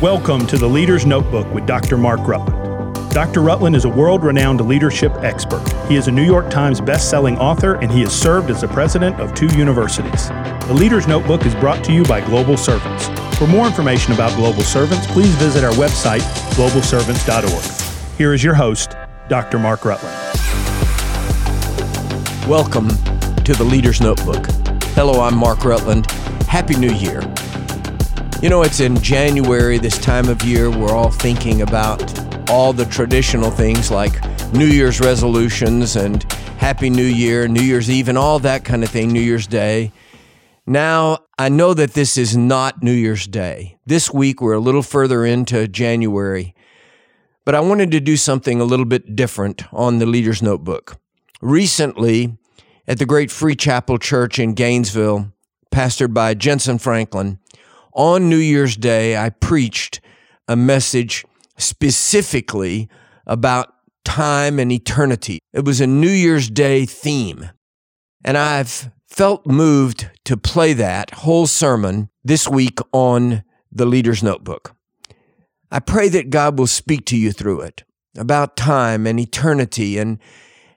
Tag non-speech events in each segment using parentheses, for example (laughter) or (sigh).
Welcome to the Leader's Notebook with Dr. Mark Rutland. Dr. Rutland is a world renowned leadership expert. He is a New York Times best-selling author and he has served as the president of two universities. The Leader's Notebook is brought to you by Global Servants. For more information about Global Servants, please visit our website, globalservants.org. Here is your host, Dr. Mark Rutland. Welcome to the Leader's Notebook. Hello, I'm Mark Rutland. Happy New Year. You know, it's in January, this time of year, we're all thinking about all the traditional things like New Year's resolutions and Happy New Year, New Year's Eve, and all that kind of thing, New Year's Day. Now, I know that this is not New Year's Day. This week, we're a little further into January, but I wanted to do something a little bit different on the Leader's Notebook. Recently, at the Great Free Chapel Church in Gainesville, pastored by Jentezen Franklin, on New Year's Day, I preached a message specifically about time and eternity. It was a New Year's Day theme. And I've felt moved to play that whole sermon this week on the Leader's Notebook. I pray that God will speak to you through it about time and eternity. And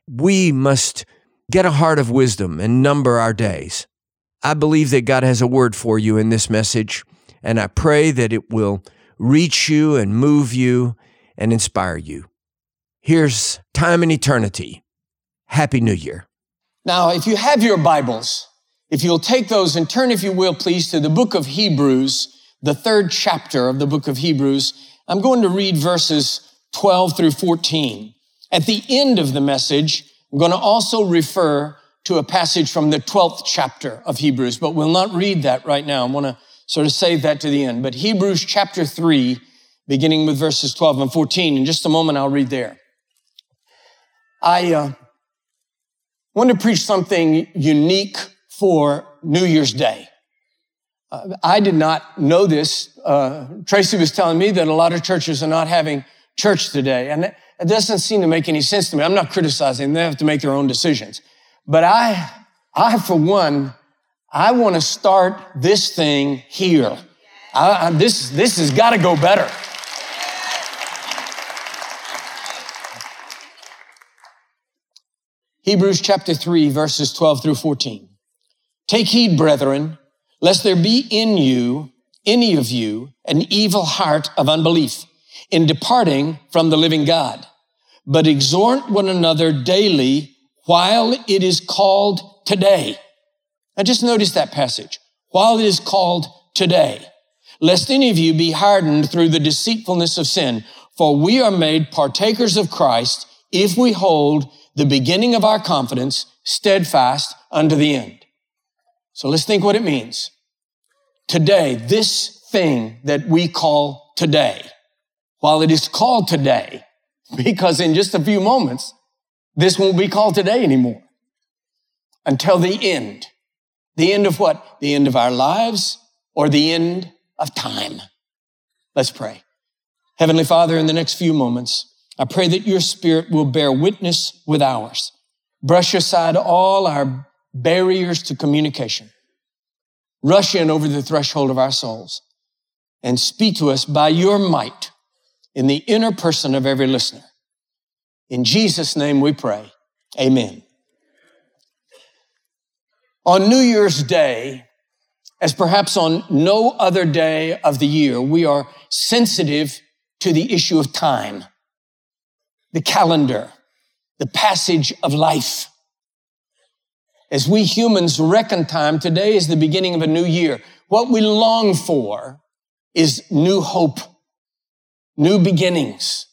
we must get a heart of wisdom and number our days. I believe that God has a word for you in this message, and I pray that it will reach you and move you and inspire you. Here's time and eternity. Happy New Year. Now, if you have your Bibles, if you'll take those and turn, if you will, please, to the book of Hebrews, the third chapter of the book of Hebrews, I'm going to read verses 12 through 14. At the end of the message, I'm going to also refer to a passage from the 12th chapter of Hebrews, but we'll not read that right now. I want to sort of save that to the end. But Hebrews chapter 3, beginning with verses 12 and 14. In just a moment, I'll read there. I uh, want to preach something unique for New Year's Day. Uh, I did not know this. Uh, Tracy was telling me that a lot of churches are not having church today, and it doesn't seem to make any sense to me. I'm not criticizing; they have to make their own decisions. But I, I, for one, I want to start this thing here. I, I, this, this has got to go better. Hebrews chapter 3, verses 12 through 14. Take heed, brethren, lest there be in you, any of you, an evil heart of unbelief in departing from the living God. But exhort one another daily while it is called today. Now just notice that passage. While it is called today, lest any of you be hardened through the deceitfulness of sin, for we are made partakers of Christ if we hold the beginning of our confidence steadfast unto the end. So let's think what it means. Today, this thing that we call today, while it is called today, (laughs) because in just a few moments, this won't be called today anymore until the end. The end of what? The end of our lives or the end of time. Let's pray. Heavenly Father, in the next few moments, I pray that your spirit will bear witness with ours. Brush aside all our barriers to communication. Rush in over the threshold of our souls and speak to us by your might in the inner person of every listener. In Jesus' name we pray. Amen. On New Year's Day, as perhaps on no other day of the year, we are sensitive to the issue of time, the calendar, the passage of life. As we humans reckon time, today is the beginning of a new year. What we long for is new hope, new beginnings,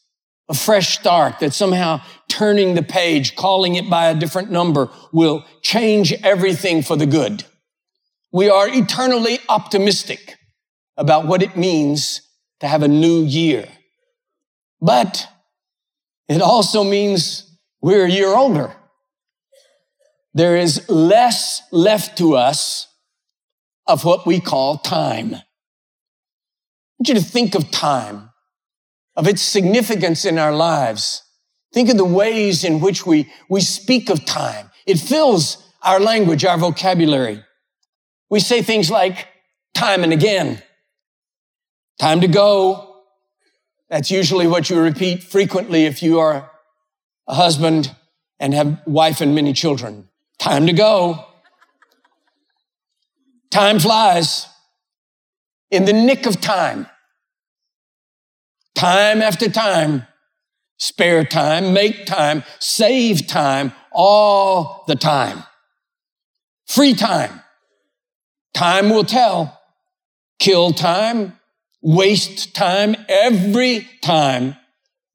a fresh start that somehow turning the page, calling it by a different number will change everything for the good. We are eternally optimistic about what it means to have a new year. But it also means we're a year older. There is less left to us of what we call time. I want you to think of time of its significance in our lives. Think of the ways in which we, we speak of time. It fills our language, our vocabulary. We say things like time and again, Time to go. That's usually what you repeat frequently if you are a husband and have wife and many children. Time to go. Time flies in the nick of time. Time after time, spare time, make time, save time, all the time. Free time. Time will tell. Kill time, waste time, every time.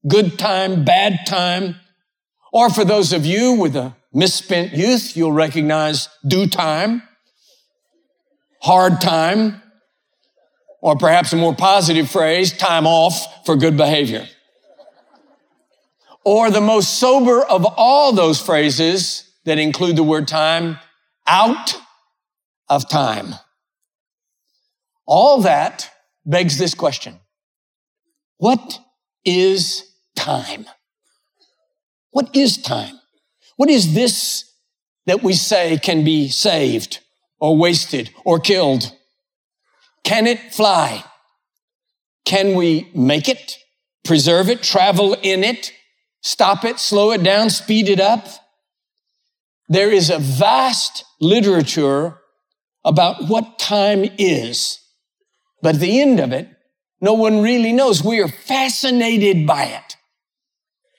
Good time, bad time. Or for those of you with a misspent youth, you'll recognize due time, hard time, or perhaps a more positive phrase, time off for good behavior. Or the most sober of all those phrases that include the word time, out of time. All that begs this question. What is time? What is time? What is this that we say can be saved or wasted or killed? Can it fly? Can we make it, preserve it, travel in it, stop it, slow it down, speed it up? There is a vast literature about what time is, but at the end of it, no one really knows. We are fascinated by it.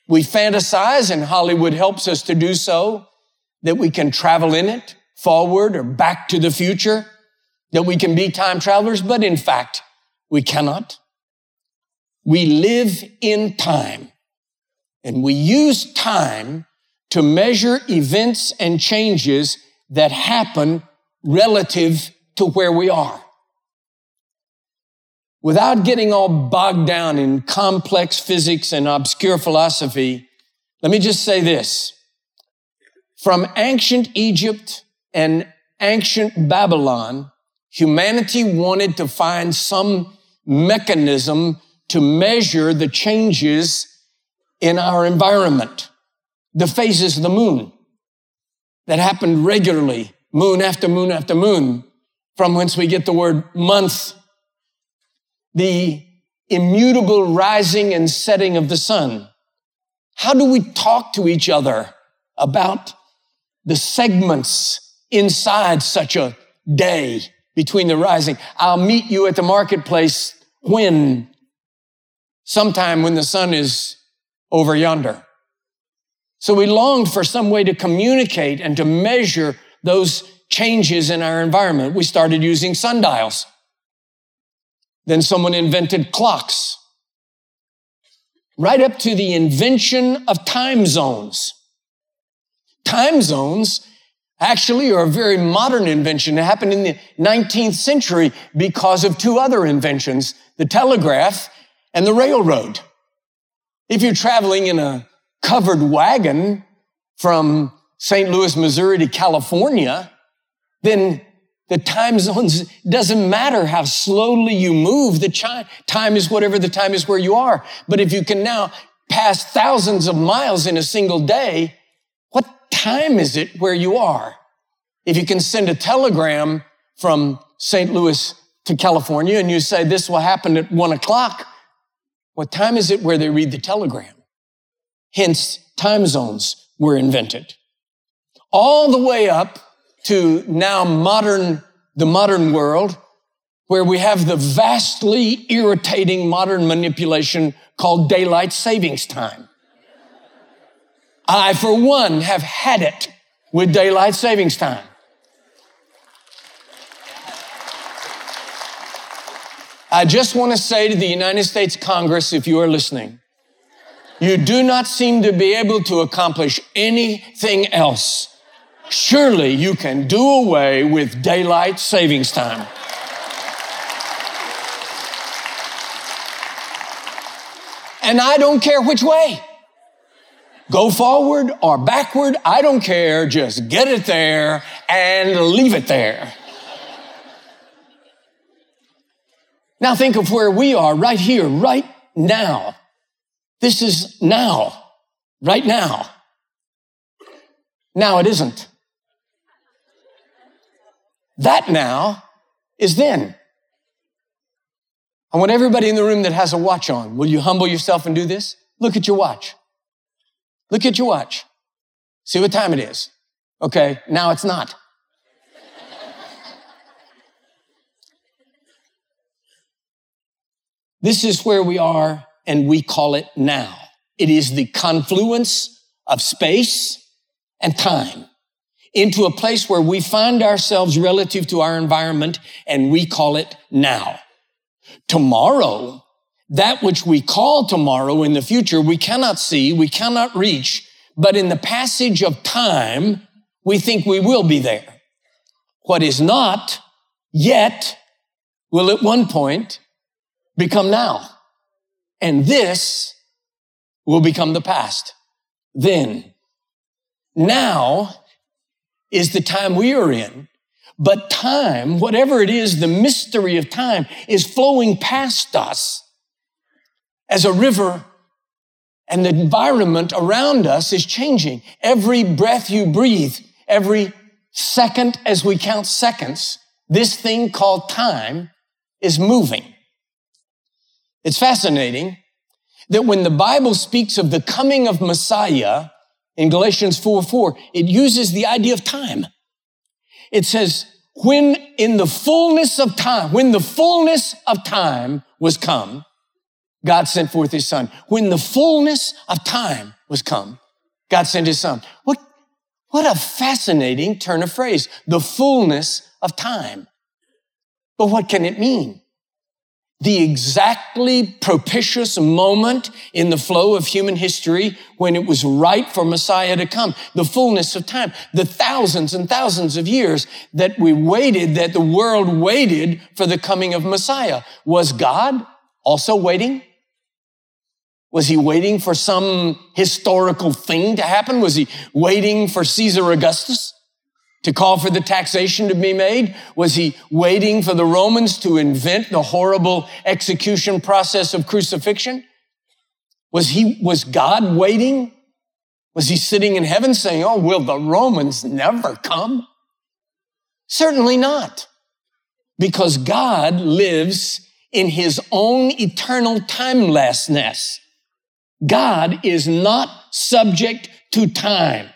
We fantasize, and Hollywood helps us to do so, that we can travel in it, forward or back to the future that we can be time travelers, but in fact, we cannot. We live in time and we use time to measure events and changes that happen relative to where we are. Without getting all bogged down in complex physics and obscure philosophy, let me just say this. From ancient Egypt and ancient Babylon, Humanity wanted to find some mechanism to measure the changes in our environment, the phases of the moon that happened regularly, moon after moon after moon, from whence we get the word month, the immutable rising and setting of the sun. How do we talk to each other about the segments inside such a day? Between the rising. I'll meet you at the marketplace when? Sometime when the sun is over yonder. So we longed for some way to communicate and to measure those changes in our environment. We started using sundials. Then someone invented clocks. Right up to the invention of time zones. Time zones actually are a very modern invention. It happened in the 19th century because of two other inventions, the telegraph and the railroad. If you're traveling in a covered wagon from St. Louis, Missouri to California, then the time zones doesn't matter how slowly you move. The chi- time is whatever the time is where you are. But if you can now pass thousands of miles in a single day, time is it where you are? If you can send a telegram from St. Louis to California and you say this will happen at one o'clock, what time is it where they read the telegram? Hence, time zones were invented. All the way up to now modern, the modern world, where we have the vastly irritating modern manipulation called daylight savings time. I, for one, have had it with daylight savings time. I just want to say to the United States Congress, if you are listening, you do not seem to be able to accomplish anything else. Surely you can do away with daylight savings time. And I don't care which way. Go forward or backward, I don't care. Just get it there and leave it there. now think of where we are right here, right now. This is now, right now. Now it isn't. That now is then. I want everybody in the room that has a watch on, will you humble yourself and do this? Look at your watch. Look at your watch. See what time it is. Okay, now it's not. this is where we are, and we call it now. It is the confluence of space and time into a place where we find ourselves relative to our environment, and we call it now. Tomorrow, that which we call tomorrow in the future, we cannot see, we cannot reach, but in the passage of time, we think we will be there. What is not yet will at one point become now. And this will become the past. Then, now is the time we are in. But time, whatever it is, the mystery of time is flowing past us as a river and the environment around us is changing. Every breath you breathe, every second as we count seconds, this thing called time is moving. It's fascinating that when the Bible speaks of the coming of Messiah in Galatians 4 4, it uses the idea of time. It says, when in the fullness of time, when the fullness of time was come, God sent forth his son. When the fullness of time was come, God sent his son. What, what a fascinating turn of phrase. The fullness of time. But what can it mean? the exactly propitious moment in the flow of human history when it was right for Messiah to come. The fullness of time, the thousands and thousands of years that we waited, that the world waited for the coming of Messiah. Was God also waiting? Was he waiting for some historical thing to happen? Was he waiting for Caesar Augustus? to call for the taxation to be made? Was he waiting for the Romans to invent the horrible execution process of crucifixion? Was he, was God waiting? Was he sitting in heaven saying, Oh, will the Romans never come? Certainly not. Because God lives in his own eternal timelessness. God is not subject to time.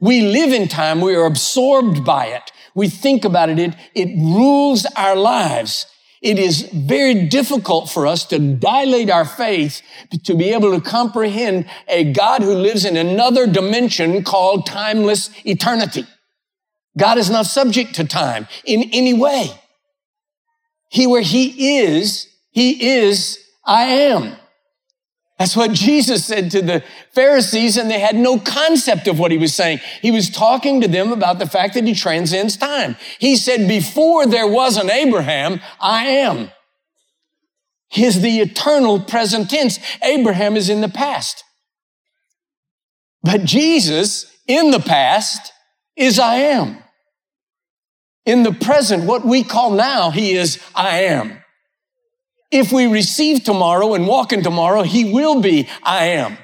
We live in time. We are absorbed by it. We think about it. It, it rules our lives. It is very difficult for us to dilate our faith to be able to comprehend a God who lives in another dimension called timeless eternity. God is not subject to time in any way. He, where he is, he is, I am. That's what Jesus said to the Pharisees, and they had no concept of what he was saying. He was talking to them about the fact that he transcends time. He said, Before there was an Abraham, I am. He is the eternal present tense. Abraham is in the past. But Jesus, in the past, is I am. In the present, what we call now, he is I am. If we receive tomorrow and walk in tomorrow, He will be I am.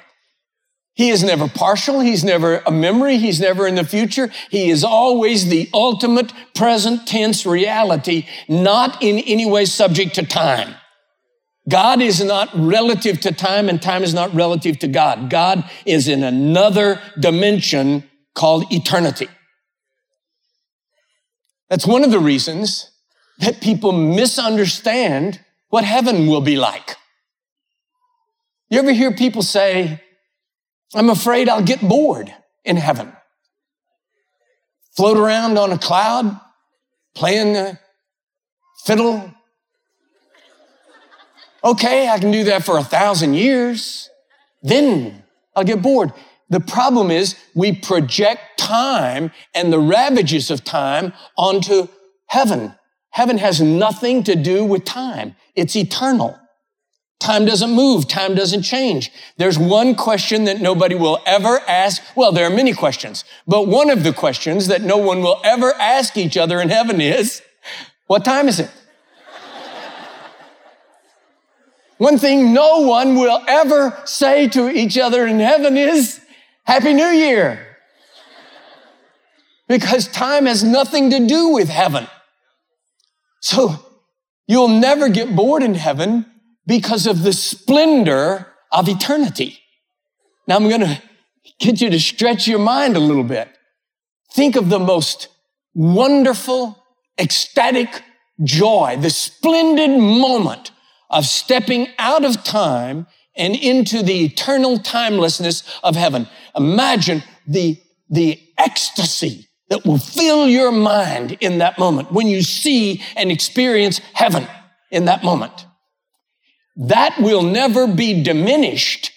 He is never partial. He's never a memory. He's never in the future. He is always the ultimate present tense reality, not in any way subject to time. God is not relative to time and time is not relative to God. God is in another dimension called eternity. That's one of the reasons that people misunderstand what heaven will be like. You ever hear people say, I'm afraid I'll get bored in heaven? Float around on a cloud, playing the fiddle. Okay, I can do that for a thousand years. Then I'll get bored. The problem is we project time and the ravages of time onto heaven. Heaven has nothing to do with time. It's eternal. Time doesn't move. Time doesn't change. There's one question that nobody will ever ask. Well, there are many questions, but one of the questions that no one will ever ask each other in heaven is, what time is it? one thing no one will ever say to each other in heaven is, Happy New Year. Because time has nothing to do with heaven. So you'll never get bored in heaven because of the splendor of eternity. Now I'm going to get you to stretch your mind a little bit. Think of the most wonderful, ecstatic joy, the splendid moment of stepping out of time and into the eternal timelessness of heaven. Imagine the, the ecstasy that will fill your mind in that moment when you see and experience heaven in that moment. That will never be diminished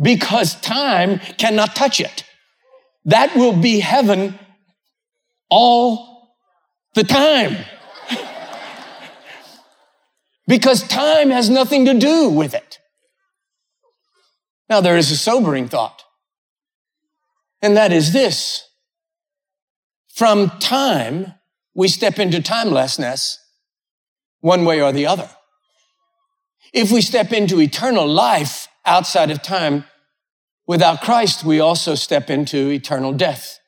because time cannot touch it. That will be heaven all the time. (laughs) because time has nothing to do with it. Now, there is a sobering thought, and that is this. From time, we step into timelessness one way or the other. If we step into eternal life outside of time, without Christ, we also step into eternal death.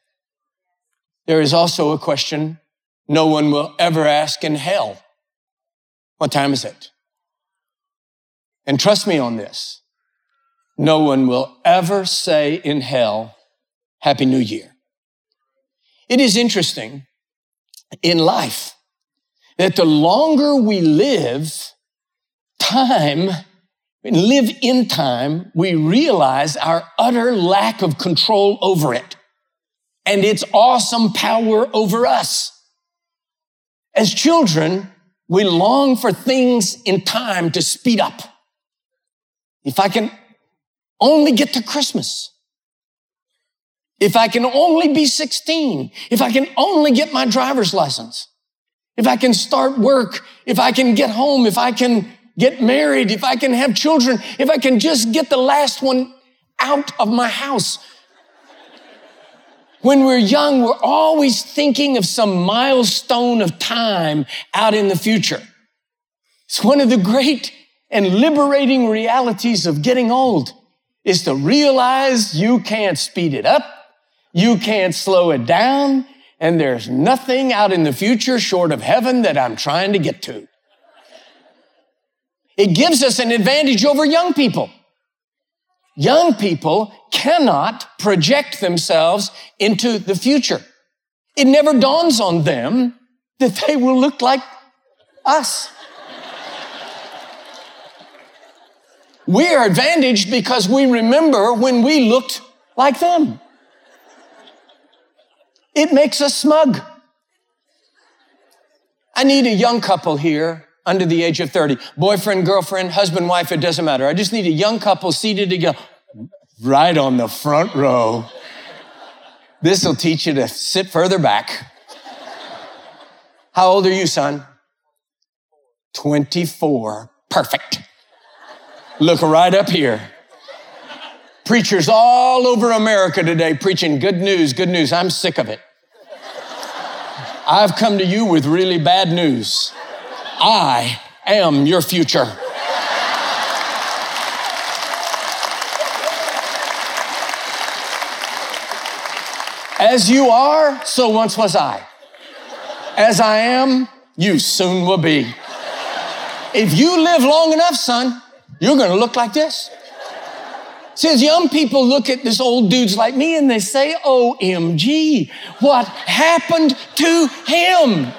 There is also a question no one will ever ask in hell. What time is it? And trust me on this. No one will ever say in hell, Happy New Year. It is interesting in life that the longer we live, time, live in time, we realize our utter lack of control over it and its awesome power over us. As children, we long for things in time to speed up. If I can only get to Christmas. If I can only be 16, if I can only get my driver's license, if I can start work, if I can get home, if I can get married, if I can have children, if I can just get the last one out of my house. When we're young, we're always thinking of some milestone of time out in the future. It's one of the great and liberating realities of getting old is to realize you can't speed it up, you can't slow it down, and there's nothing out in the future short of heaven that I'm trying to get to. It gives us an advantage over young people. Young people cannot project themselves into the future. It never dawns on them that they will look like us. We are advantaged because we remember when we looked like them. It makes us smug. I need a young couple here under the age of 30. Boyfriend, girlfriend, husband, wife, it doesn't matter. I just need a young couple seated together right on the front row. This will teach you to sit further back. How old are you, son? 24. Perfect. Look right up here. Preachers all over America today preaching good news, good news. I'm sick of it. I've come to you with really bad news. I am your future. As you are, so once was I. As I am, you soon will be. If you live long enough, son, you're going to look like this. As young people look at this old dudes like me and they say, OMG, what happened to him?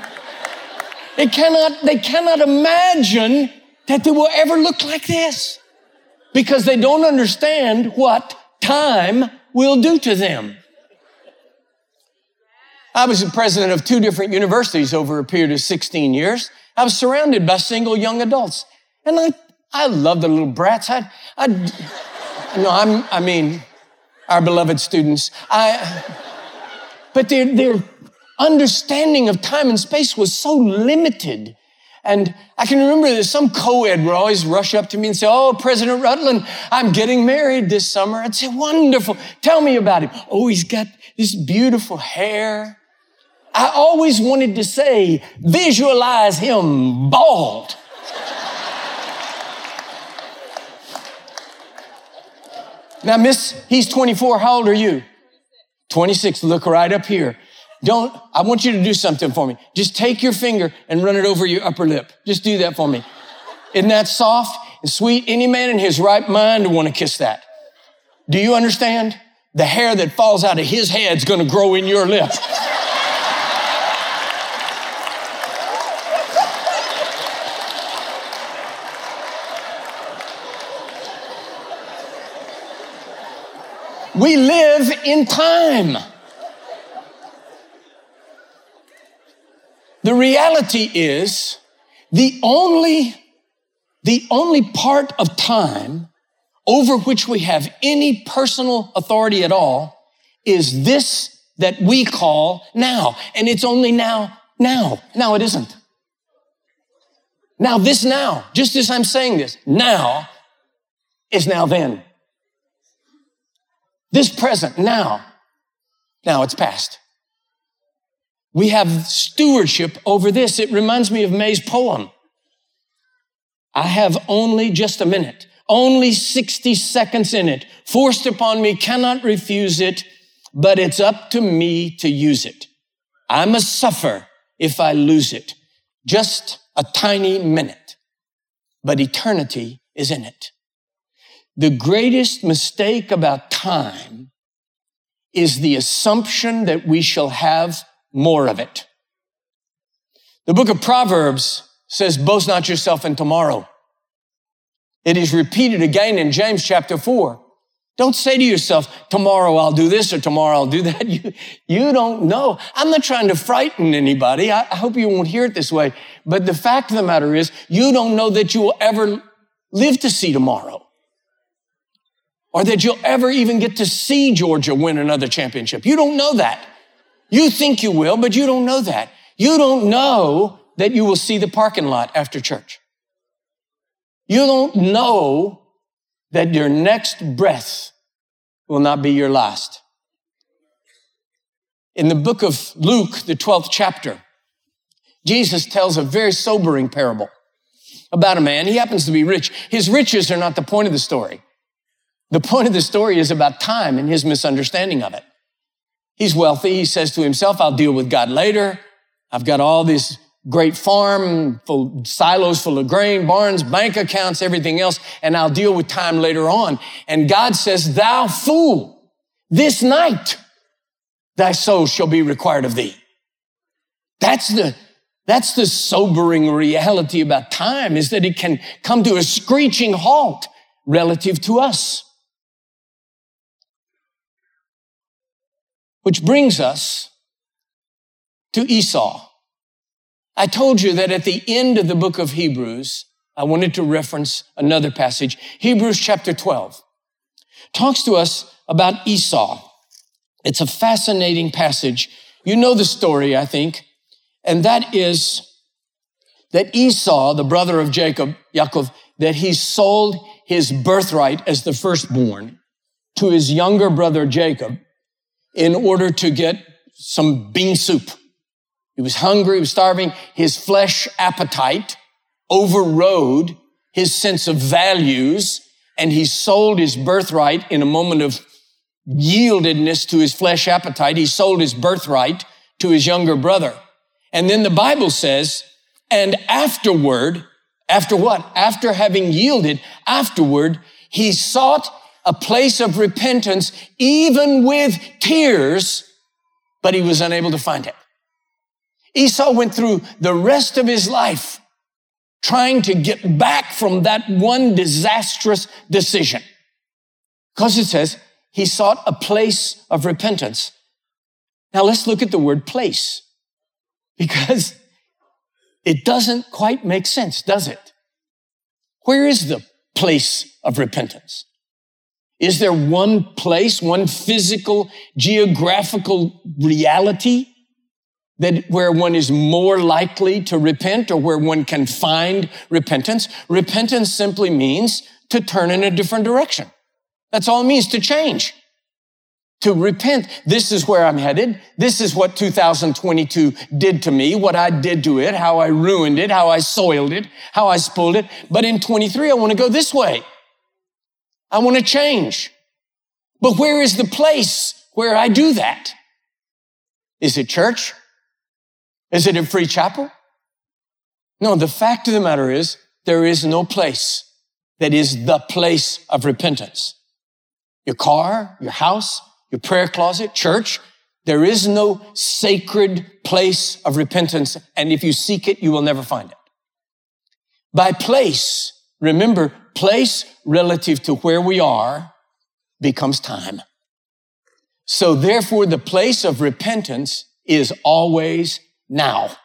They cannot, they cannot imagine that they will ever look like this because they don't understand what time will do to them. I was the president of two different universities over a period of 16 years. I was surrounded by single young adults. And I I love the little brats. I, I, no, I'm, I mean, our beloved students. I, but their, their understanding of time and space was so limited. And I can remember that some co-ed would always rush up to me and say, Oh, President Rutland, I'm getting married this summer. I'd say, wonderful. Tell me about him. Oh, he's got this beautiful hair. I always wanted to say, visualize him bald. Now, Miss, he's 24. How old are you? 26. Look right up here. Don't, I want you to do something for me. Just take your finger and run it over your upper lip. Just do that for me. Isn't that soft and sweet? Any man in his right mind would want to kiss that. Do you understand? The hair that falls out of his head is going to grow in your lip. We live in time. The reality is the only, the only part of time over which we have any personal authority at all is this that we call now. And it's only now, now. Now it isn't. Now, this now, just as I'm saying this, now is now then. This present, now, now it's past. We have stewardship over this. It reminds me of May's poem. I have only just a minute, only 60 seconds in it. Forced upon me, cannot refuse it, but it's up to me to use it. I must suffer if I lose it. Just a tiny minute, but eternity is in it. The greatest mistake about time is the assumption that we shall have more of it. The book of Proverbs says, boast not yourself in tomorrow. It is repeated again in James chapter four. Don't say to yourself, tomorrow I'll do this or tomorrow I'll do that. (laughs) You, you don't know. I'm not trying to frighten anybody. I, I hope you won't hear it this way. But the fact of the matter is, you don't know that you will ever live to see tomorrow or that you'll ever even get to see Georgia win another championship. You don't know that. You think you will, but you don't know that. You don't know that you will see the parking lot after church. You don't know that your next breath will not be your last. In the book of Luke, the 12th chapter, Jesus tells a very sobering parable about a man. He happens to be rich. His riches are not the point of the story. The point of the story is about time and his misunderstanding of it. He's wealthy. He says to himself, I'll deal with God later. I've got all this great farm, full silos full of grain, barns, bank accounts, everything else, and I'll deal with time later on. And God says, thou fool, this night thy soul shall be required of thee. That's the, that's the sobering reality about time is that it can come to a screeching halt relative to us. Which brings us to Esau. I told you that at the end of the book of Hebrews, I wanted to reference another passage. Hebrews chapter 12 talks to us about Esau. It's a fascinating passage. You know the story, I think, and that is that Esau, the brother of Jacob, Yaakov, that he sold his birthright as the firstborn to his younger brother Jacob in order to get some bean soup. He was hungry, he was starving. His flesh appetite overrode his sense of values, and he sold his birthright in a moment of yieldedness to his flesh appetite. He sold his birthright to his younger brother. And then the Bible says, and afterward, after what? After having yielded, afterward, he sought a place of repentance, even with tears, but he was unable to find it. Esau went through the rest of his life trying to get back from that one disastrous decision. Because it says he sought a place of repentance. Now let's look at the word place because it doesn't quite make sense, does it? Where is the place of repentance? Is there one place, one physical, geographical reality that where one is more likely to repent or where one can find repentance? Repentance simply means to turn in a different direction. That's all it means to change. To repent. This is where I'm headed. This is what 2022 did to me, what I did to it, how I ruined it, how I soiled it, how I spoiled it. But in 23, I want to go this way. I want to change. But where is the place where I do that? Is it church? Is it a free chapel? No, the fact of the matter is there is no place that is the place of repentance. Your car, your house, your prayer closet, church, there is no sacred place of repentance. And if you seek it, you will never find it. By place, remember, place relative to where we are becomes time. So therefore, the place of repentance is always now.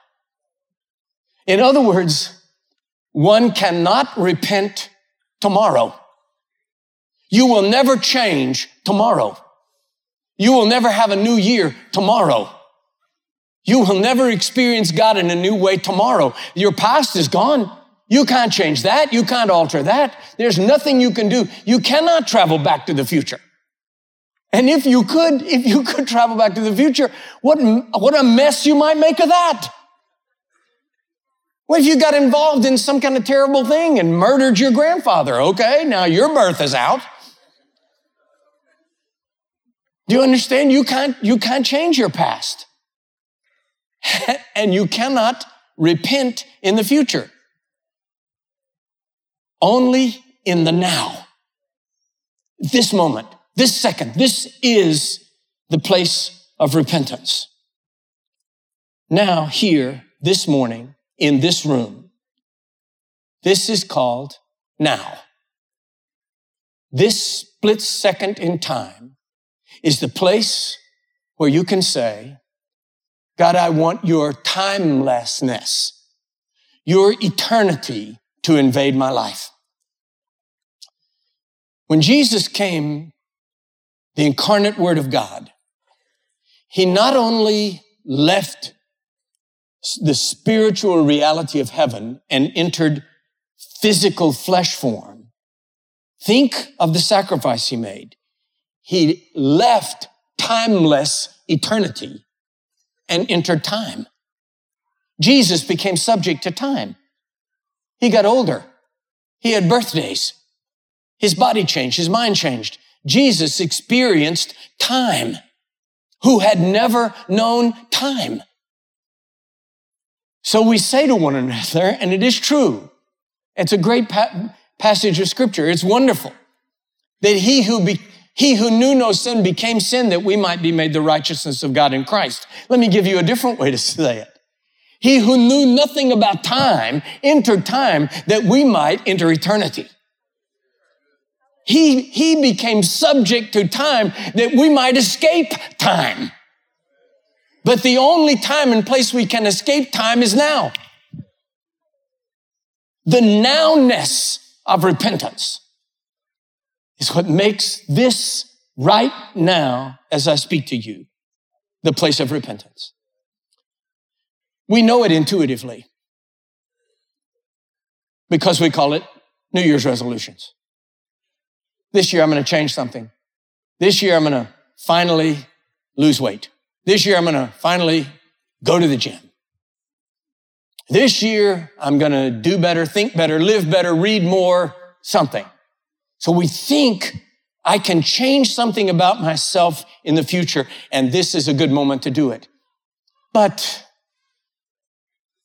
In other words, one cannot repent tomorrow. You will never change tomorrow. You will never have a new year tomorrow. You will never experience God in a new way tomorrow. Your past is gone. You can't change that. You can't alter that. There's nothing you can do. You cannot travel back to the future. And if you could, (laughs) if you could travel back to the future, what, what a mess you might make of that. What if you got involved in some kind of terrible thing and murdered your grandfather? Okay, now your birth is out. Do you understand? You can't, you can't change your past. (laughs) and you cannot repent in the future. Only in the now. This moment, this second, this is the place of repentance. Now, here, this morning, in this room. This is called now. This split second in time is the place where you can say, God, I want your timelessness, your eternity to invade my life. When Jesus came, the incarnate word of God, he not only left the spiritual reality of heaven and entered physical flesh form. Think of the sacrifice he made. He left timeless eternity and entered time. Jesus became subject to time. He got older. He had birthdays. His body changed. His mind changed. Jesus experienced time who had never known time. So we say to one another, and it is true. It's a great pa- passage of scripture. It's wonderful that he who be, he who knew no sin became sin that we might be made the righteousness of God in Christ. Let me give you a different way to say it. He who knew nothing about time entered time that we might enter eternity. He, he became subject to time that we might escape time. But the only time and place we can escape time is now. The nowness of repentance is what makes this right now, as I speak to you, the place of repentance. We know it intuitively because we call it New Year's resolutions. This year I'm going to change something. This year I'm going to finally lose weight. This year, I'm going to finally go to the gym. This year, I'm going to do better, think better, live better, read more, something. So we think I can change something about myself in the future, and this is a good moment to do it. But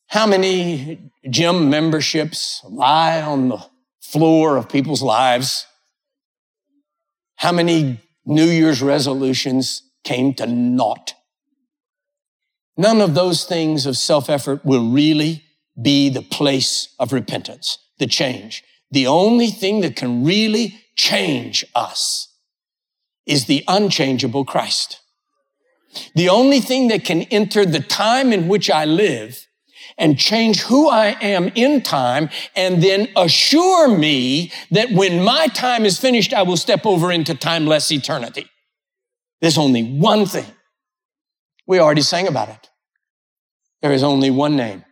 how many gym memberships lie on the floor of people's lives? How many New Year's resolutions came to naught? None of those things of self effort will really be the place of repentance, the change. The only thing that can really change us is the unchangeable Christ. The only thing that can enter the time in which I live and change who I am in time and then assure me that when my time is finished, I will step over into timeless eternity. There's only one thing we already sang about it. There is only one name,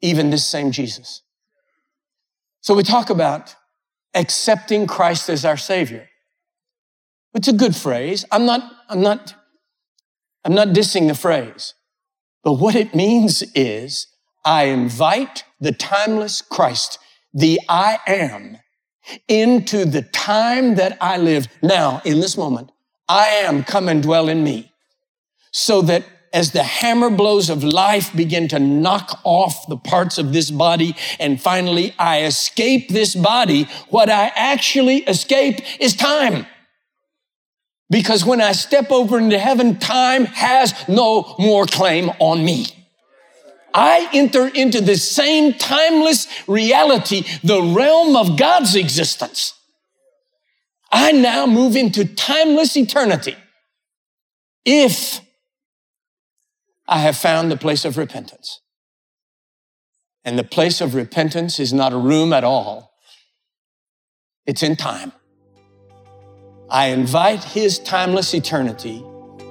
even this same Jesus. So we talk about accepting Christ as our Savior. It's a good phrase. I'm not, I'm not, I'm not dissing the phrase. But what it means is I invite the timeless Christ, the I am, into the time that I live now in this moment. I am come and dwell in me so that as the hammer blows of life begin to knock off the parts of this body, and finally I escape this body, what I actually escape is time. Because when I step over into heaven, time has no more claim on me. I enter into the same timeless reality, the realm of God's existence. I now move into timeless eternity if I have found the place of repentance. And the place of repentance is not a room at all. It's in time. I invite his timeless eternity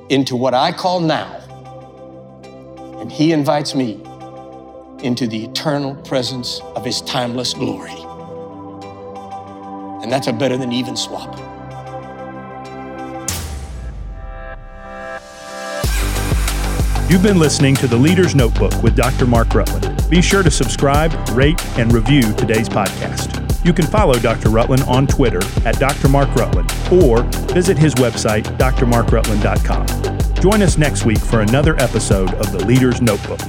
into what I call now. And he invites me into the eternal presence of his timeless glory. And that's a better than even swap. You've been listening to the Leader's Notebook with Dr. Mark Rutland. Be sure to subscribe, rate, and review today's podcast. You can follow Dr. Rutland on Twitter at Dr. Mark Rutland or visit his website, drmarkrutland.com. Join us next week for another episode of the Leader's Notebook.